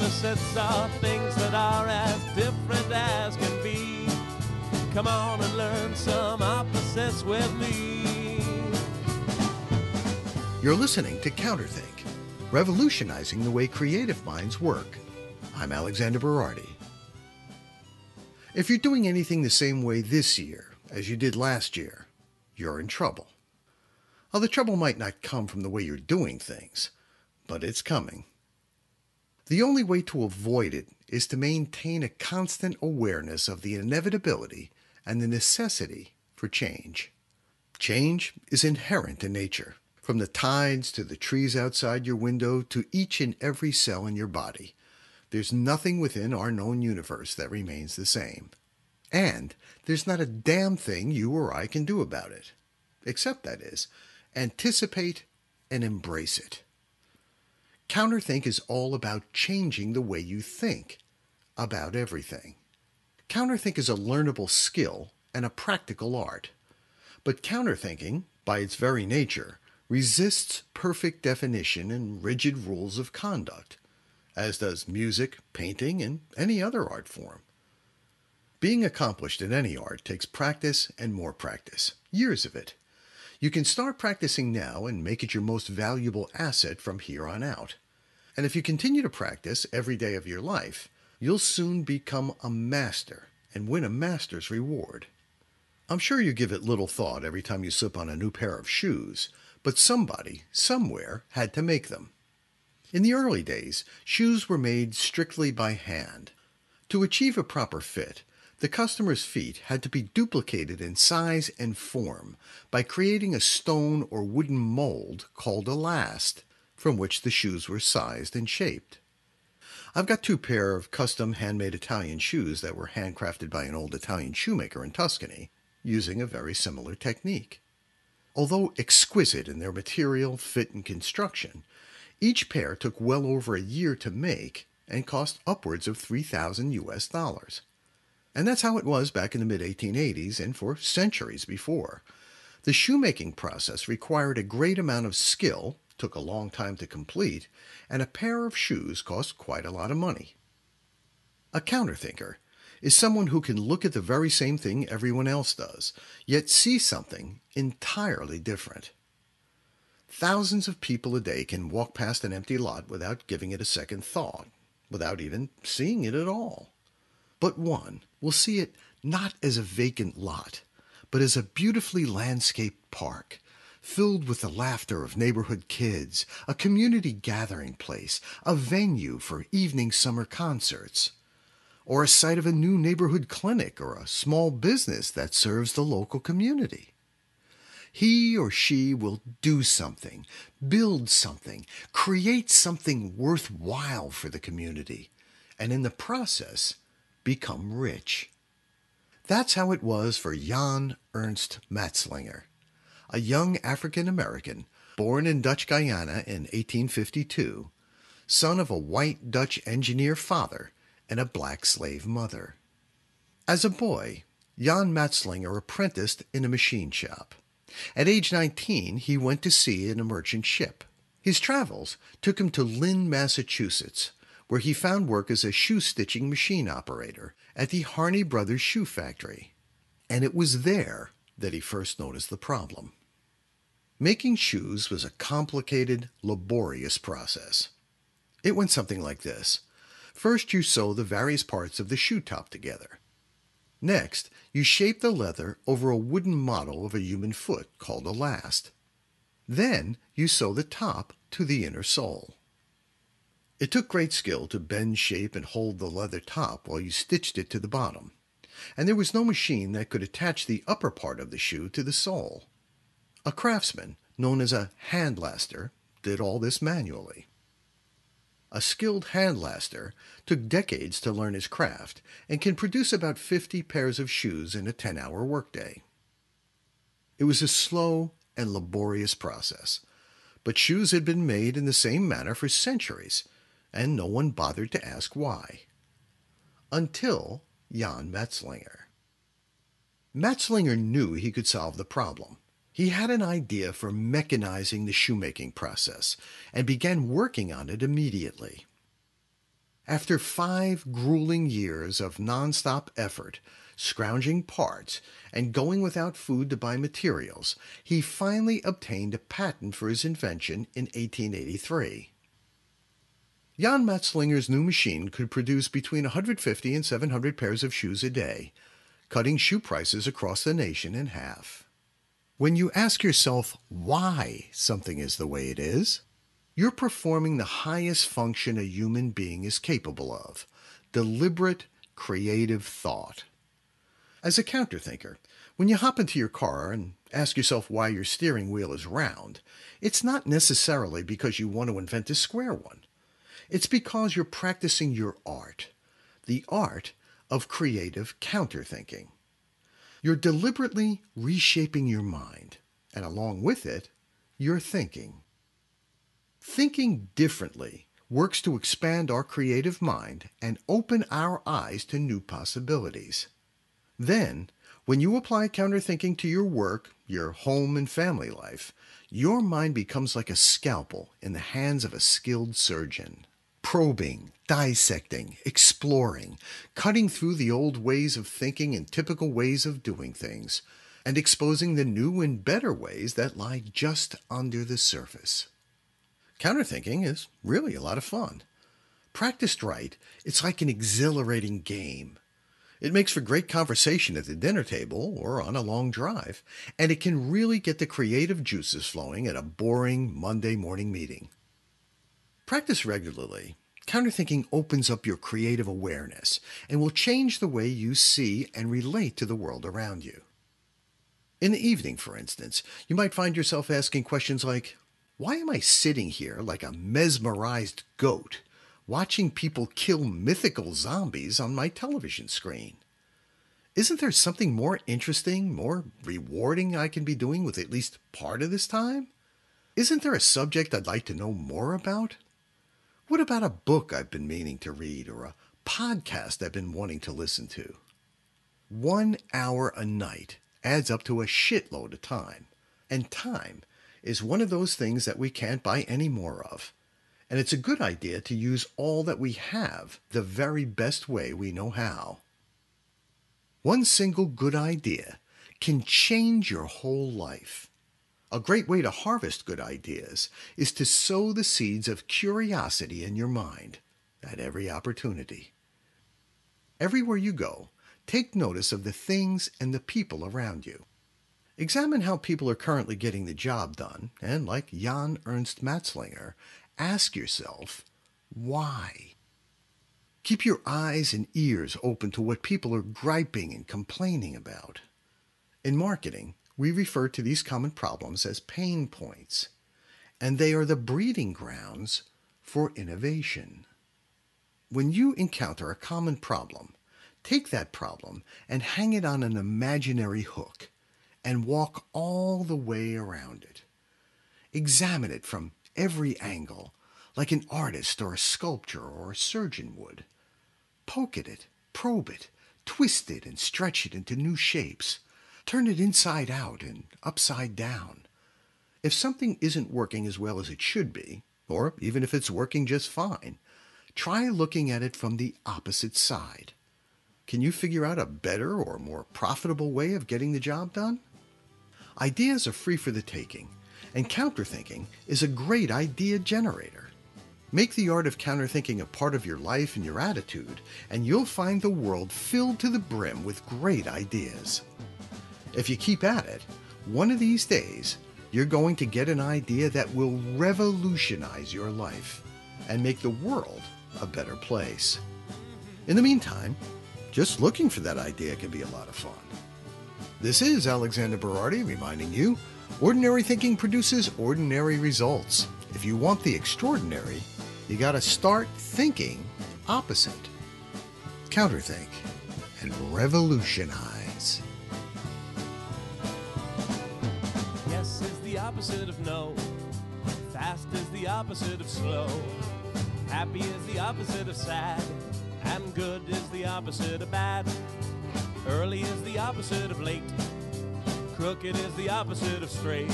Opposites are things that are as different as can be. Come on and learn some opposites with me. You're listening to Counterthink, revolutionizing the way creative minds work. I'm Alexander Berardi. If you're doing anything the same way this year as you did last year, you're in trouble. Well, the trouble might not come from the way you're doing things, but it's coming. The only way to avoid it is to maintain a constant awareness of the inevitability and the necessity for change. Change is inherent in nature, from the tides to the trees outside your window to each and every cell in your body. There's nothing within our known universe that remains the same. And there's not a damn thing you or I can do about it. Except, that is, anticipate and embrace it. Counterthink is all about changing the way you think about everything. Counterthink is a learnable skill and a practical art. But counterthinking, by its very nature, resists perfect definition and rigid rules of conduct, as does music, painting, and any other art form. Being accomplished in any art takes practice and more practice, years of it. You can start practicing now and make it your most valuable asset from here on out. And if you continue to practice every day of your life, you'll soon become a master and win a master's reward. I'm sure you give it little thought every time you slip on a new pair of shoes, but somebody, somewhere, had to make them. In the early days, shoes were made strictly by hand. To achieve a proper fit, the customer's feet had to be duplicated in size and form by creating a stone or wooden mold called a last, from which the shoes were sized and shaped. I've got two pair of custom handmade Italian shoes that were handcrafted by an old Italian shoemaker in Tuscany, using a very similar technique. Although exquisite in their material, fit, and construction, each pair took well over a year to make and cost upwards of 3,000 US dollars. And that's how it was back in the mid 1880s and for centuries before. The shoemaking process required a great amount of skill, took a long time to complete, and a pair of shoes cost quite a lot of money. A counterthinker is someone who can look at the very same thing everyone else does, yet see something entirely different. Thousands of people a day can walk past an empty lot without giving it a second thought, without even seeing it at all. But one will see it not as a vacant lot, but as a beautifully landscaped park, filled with the laughter of neighborhood kids, a community gathering place, a venue for evening summer concerts, or a site of a new neighborhood clinic or a small business that serves the local community. He or she will do something, build something, create something worthwhile for the community, and in the process, become rich. That's how it was for Jan Ernst Matzeliger, a young African American born in Dutch Guyana in 1852, son of a white Dutch engineer father and a black slave mother. As a boy, Jan Matzeliger apprenticed in a machine shop. At age 19, he went to sea in a merchant ship. His travels took him to Lynn, Massachusetts, where he found work as a shoe stitching machine operator at the Harney Brothers Shoe Factory. And it was there that he first noticed the problem. Making shoes was a complicated, laborious process. It went something like this. First, you sew the various parts of the shoe top together. Next, you shape the leather over a wooden model of a human foot called a last. Then, you sew the top to the inner sole. It took great skill to bend, shape, and hold the leather top while you stitched it to the bottom, and there was no machine that could attach the upper part of the shoe to the sole. A craftsman, known as a handlaster, did all this manually. A skilled handlaster took decades to learn his craft and can produce about 50 pairs of shoes in a 10 hour workday. It was a slow and laborious process, but shoes had been made in the same manner for centuries, and no one bothered to ask why. Until Jan Matzeliger. Matzeliger knew he could solve the problem. He had an idea for mechanizing the shoemaking process and began working on it immediately. After five grueling years of nonstop effort, scrounging parts, and going without food to buy materials, he finally obtained a patent for his invention in 1883. Jan Matzeliger's new machine could produce between 150 and 700 pairs of shoes a day, cutting shoe prices across the nation in half. When you ask yourself why something is the way it is, you're performing the highest function a human being is capable of deliberate, creative thought. As a counterthinker, when you hop into your car and ask yourself why your steering wheel is round, it's not necessarily because you want to invent a square one. It's because you're practicing your art, the art of creative counterthinking. You're deliberately reshaping your mind, and along with it, your thinking. Thinking differently works to expand our creative mind and open our eyes to new possibilities. Then, when you apply counterthinking to your work, your home and family life, your mind becomes like a scalpel in the hands of a skilled surgeon probing, dissecting, exploring, cutting through the old ways of thinking and typical ways of doing things, and exposing the new and better ways that lie just under the surface. Counterthinking is really a lot of fun. Practiced right, it's like an exhilarating game. It makes for great conversation at the dinner table or on a long drive, and it can really get the creative juices flowing at a boring Monday morning meeting. Practice regularly. Counterthinking opens up your creative awareness and will change the way you see and relate to the world around you. In the evening, for instance, you might find yourself asking questions like, Why am I sitting here like a mesmerized goat, watching people kill mythical zombies on my television screen? Isn't there something more interesting, more rewarding I can be doing with at least part of this time? Isn't there a subject I'd like to know more about? What about a book I've been meaning to read or a podcast I've been wanting to listen to? One hour a night adds up to a shitload of time. And time is one of those things that we can't buy any more of. And it's a good idea to use all that we have the very best way we know how. One single good idea can change your whole life. A great way to harvest good ideas is to sow the seeds of curiosity in your mind at every opportunity. Everywhere you go, take notice of the things and the people around you. Examine how people are currently getting the job done, and like Jan Ernst Matzeliger, ask yourself, why? Keep your eyes and ears open to what people are griping and complaining about. In marketing, we refer to these common problems as pain points, and they are the breeding grounds for innovation. When you encounter a common problem, take that problem and hang it on an imaginary hook and walk all the way around it. Examine it from every angle, like an artist or a sculptor or a surgeon would. Poke at it, probe it, twist it, and stretch it into new shapes Turn it inside out and upside down. If something isn't working as well as it should be, or even if it's working just fine, try looking at it from the opposite side. Can you figure out a better or more profitable way of getting the job done? Ideas are free for the taking, and counterthinking is a great idea generator. Make the art of counterthinking a part of your life and your attitude, and you'll find the world filled to the brim with great ideas. If you keep at it, one of these days, you're going to get an idea that will revolutionize your life. and make the world a better place. In the meantime, just looking for that idea can be a lot of fun. This is Alexander Berardi reminding you ordinary thinking produces ordinary results. If you want the extraordinary, you got to start thinking opposite. Counterthink and revolutionize. Opposite of no. Fast is the opposite of slow. Happy is the opposite of sad. And good is the opposite of bad. Early is the opposite of late. Crooked is the opposite of straight.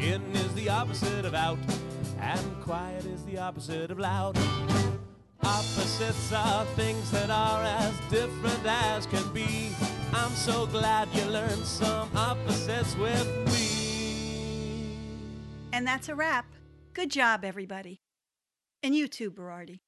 In is the opposite of out. And quiet is the opposite of loud. Opposites are things that are as different as can be. I'm so glad you learned some opposites with me. And that's a wrap. Good job, everybody. And you too, Berardi.